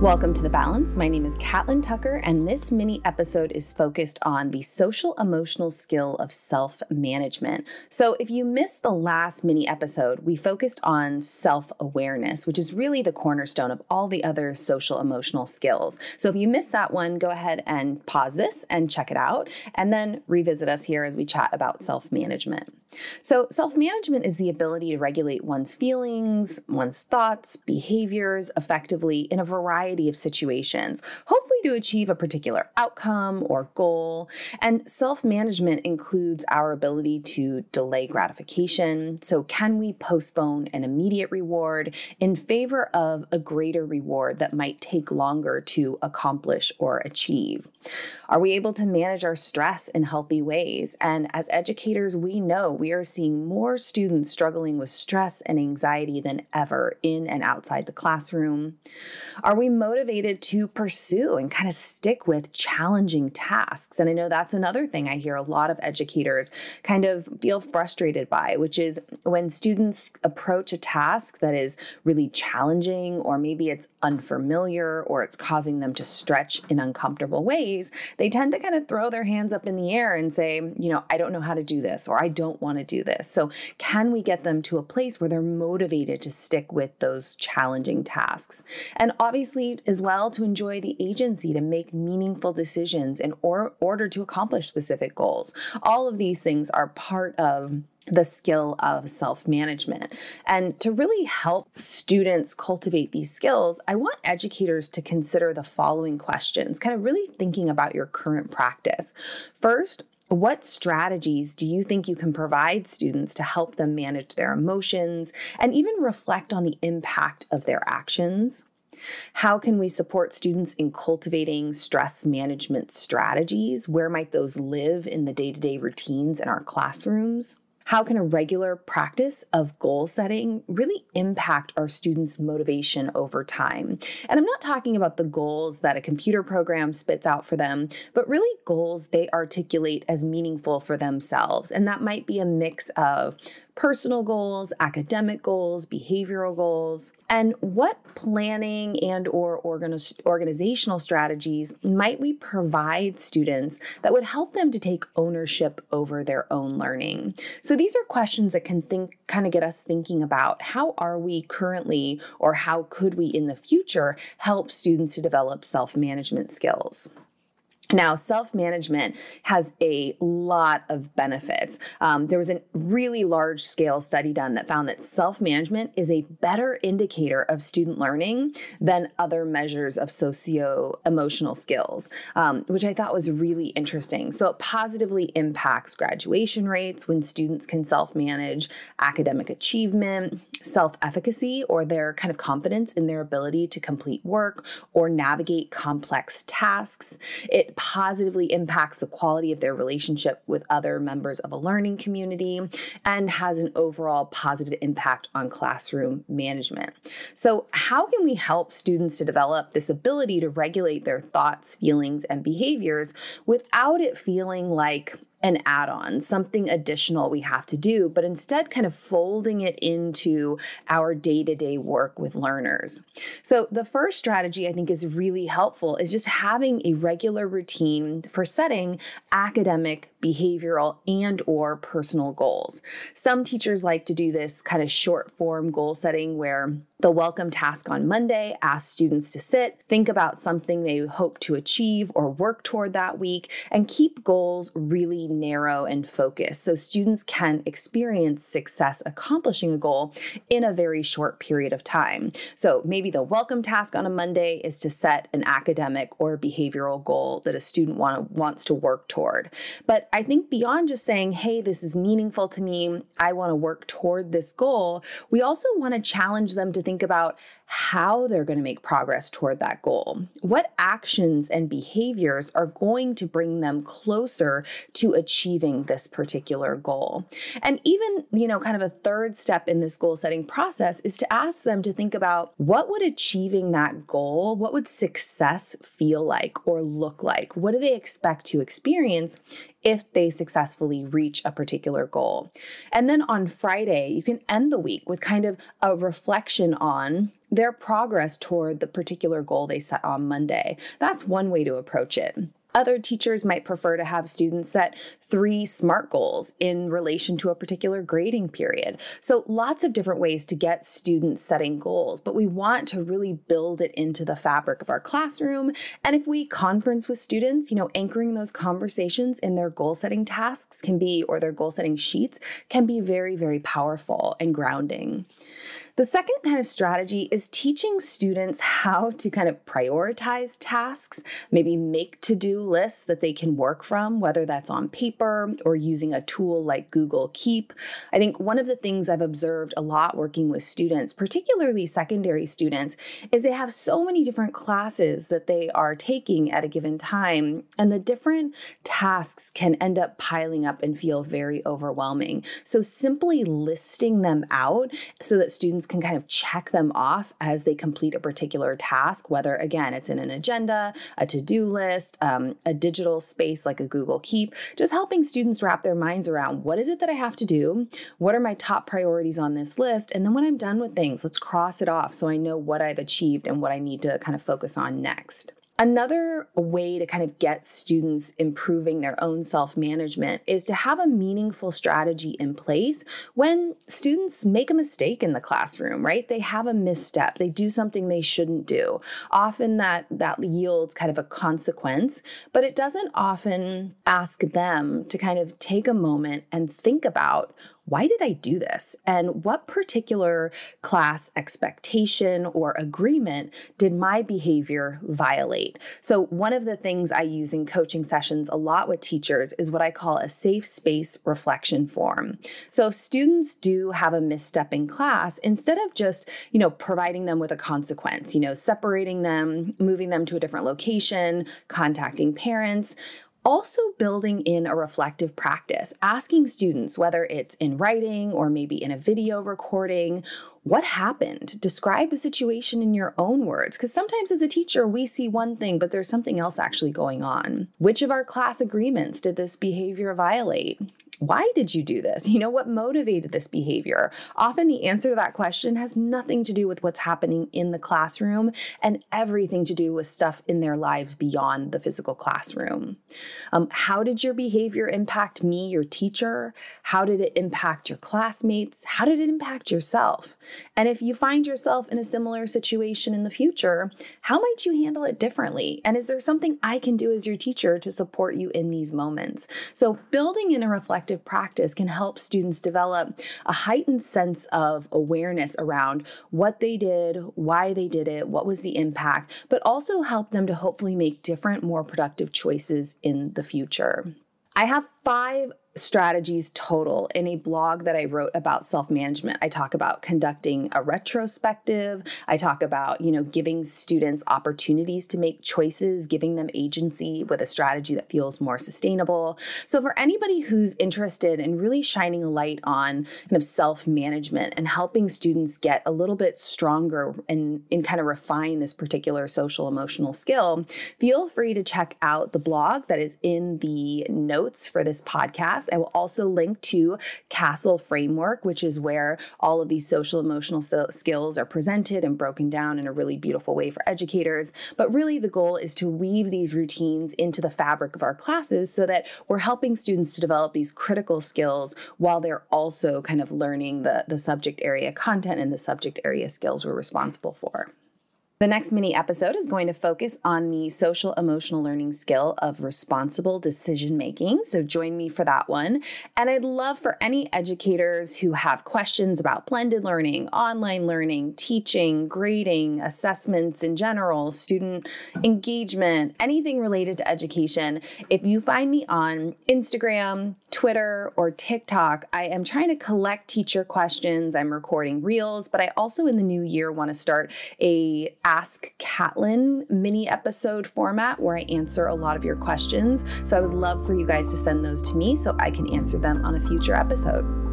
Welcome to The Balance. My name is Catlin Tucker, and this mini episode is focused on the social emotional skill of self management. So, if you missed the last mini episode, we focused on self awareness, which is really the cornerstone of all the other social emotional skills. So, if you missed that one, go ahead and pause this and check it out, and then revisit us here as we chat about self management. So, self management is the ability to regulate one's feelings, one's thoughts, behaviors effectively in a variety variety of situations, hopefully to achieve a particular outcome or goal. And self management includes our ability to delay gratification. So, can we postpone an immediate reward in favor of a greater reward that might take longer to accomplish or achieve? Are we able to manage our stress in healthy ways? And as educators, we know we are seeing more students struggling with stress and anxiety than ever in and outside the classroom. Are we motivated to pursue and kind of stick with challenging tasks? And I know that's another thing I hear a lot of educators kind of feel frustrated by, which is when students approach a task that is really challenging, or maybe it's unfamiliar, or it's causing them to stretch in uncomfortable ways, they tend to kind of throw their hands up in the air and say, you know, I don't know how to do this, or I don't want to do this. So, can we get them to a place where they're motivated to stick with those challenging tasks? And obviously, as well to enjoy the agency to make meaningful decisions in or- order to accomplish specific goals. All of these things are part of the skill of self management. And to really help students cultivate these skills, I want educators to consider the following questions, kind of really thinking about your current practice. First, what strategies do you think you can provide students to help them manage their emotions and even reflect on the impact of their actions? How can we support students in cultivating stress management strategies? Where might those live in the day to day routines in our classrooms? How can a regular practice of goal setting really impact our students' motivation over time? And I'm not talking about the goals that a computer program spits out for them, but really goals they articulate as meaningful for themselves. And that might be a mix of personal goals, academic goals, behavioral goals, and what planning and or organiz- organizational strategies might we provide students that would help them to take ownership over their own learning. So these are questions that can think kind of get us thinking about how are we currently or how could we in the future help students to develop self-management skills. Now, self management has a lot of benefits. Um, there was a really large scale study done that found that self management is a better indicator of student learning than other measures of socio emotional skills, um, which I thought was really interesting. So, it positively impacts graduation rates when students can self manage, academic achievement, self efficacy, or their kind of confidence in their ability to complete work or navigate complex tasks. It positively impacts the quality of their relationship with other members of a learning community and has an overall positive impact on classroom management. So, how can we help students to develop this ability to regulate their thoughts, feelings, and behaviors without it feeling like an add on, something additional we have to do, but instead kind of folding it into our day to day work with learners. So, the first strategy I think is really helpful is just having a regular routine for setting academic, behavioral, and or personal goals. Some teachers like to do this kind of short form goal setting where the welcome task on Monday asks students to sit, think about something they hope to achieve or work toward that week, and keep goals really narrow and focused so students can experience success accomplishing a goal in a very short period of time. So maybe the welcome task on a Monday is to set an academic or behavioral goal that a student want, wants to work toward. But I think beyond just saying, hey, this is meaningful to me, I want to work toward this goal, we also want to challenge them to think think about how they're going to make progress toward that goal. What actions and behaviors are going to bring them closer to achieving this particular goal? And even, you know, kind of a third step in this goal setting process is to ask them to think about what would achieving that goal, what would success feel like or look like? What do they expect to experience if they successfully reach a particular goal. And then on Friday, you can end the week with kind of a reflection on their progress toward the particular goal they set on Monday. That's one way to approach it. Other teachers might prefer to have students set three SMART goals in relation to a particular grading period. So, lots of different ways to get students setting goals, but we want to really build it into the fabric of our classroom. And if we conference with students, you know, anchoring those conversations in their goal setting tasks can be, or their goal setting sheets can be very, very powerful and grounding. The second kind of strategy is teaching students how to kind of prioritize tasks, maybe make to do lists that they can work from, whether that's on paper or using a tool like Google Keep. I think one of the things I've observed a lot working with students, particularly secondary students, is they have so many different classes that they are taking at a given time, and the different tasks can end up piling up and feel very overwhelming. So, simply listing them out so that students can kind of check them off as they complete a particular task, whether again it's in an agenda, a to do list, um, a digital space like a Google Keep, just helping students wrap their minds around what is it that I have to do? What are my top priorities on this list? And then when I'm done with things, let's cross it off so I know what I've achieved and what I need to kind of focus on next. Another way to kind of get students improving their own self management is to have a meaningful strategy in place when students make a mistake in the classroom, right? They have a misstep, they do something they shouldn't do. Often that, that yields kind of a consequence, but it doesn't often ask them to kind of take a moment and think about why did I do this? And what particular class expectation or agreement did my behavior violate? So, one of the things I use in coaching sessions a lot with teachers is what I call a safe space reflection form. So, if students do have a misstep in class, instead of just, you know, providing them with a consequence, you know, separating them, moving them to a different location, contacting parents, also, building in a reflective practice, asking students, whether it's in writing or maybe in a video recording, what happened? Describe the situation in your own words. Because sometimes as a teacher, we see one thing, but there's something else actually going on. Which of our class agreements did this behavior violate? Why did you do this? You know, what motivated this behavior? Often the answer to that question has nothing to do with what's happening in the classroom and everything to do with stuff in their lives beyond the physical classroom. Um, how did your behavior impact me, your teacher? How did it impact your classmates? How did it impact yourself? And if you find yourself in a similar situation in the future, how might you handle it differently? And is there something I can do as your teacher to support you in these moments? So, building in a reflective practice can help students develop a heightened sense of awareness around what they did, why they did it, what was the impact, but also help them to hopefully make different, more productive choices in the future. I have five strategies total in a blog that I wrote about self-management. I talk about conducting a retrospective. I talk about, you know, giving students opportunities to make choices, giving them agency with a strategy that feels more sustainable. So for anybody who's interested in really shining a light on kind of self-management and helping students get a little bit stronger and, and kind of refine this particular social emotional skill, feel free to check out the blog that is in the notes for this podcast. I will also link to CASEL Framework, which is where all of these social emotional so- skills are presented and broken down in a really beautiful way for educators. But really, the goal is to weave these routines into the fabric of our classes so that we're helping students to develop these critical skills while they're also kind of learning the, the subject area content and the subject area skills we're responsible for. The next mini episode is going to focus on the social emotional learning skill of responsible decision making. So join me for that one. And I'd love for any educators who have questions about blended learning, online learning, teaching, grading, assessments in general, student engagement, anything related to education. If you find me on Instagram, Twitter, or TikTok, I am trying to collect teacher questions. I'm recording reels, but I also in the new year want to start a Ask Catlin mini episode format where I answer a lot of your questions. So I would love for you guys to send those to me so I can answer them on a future episode.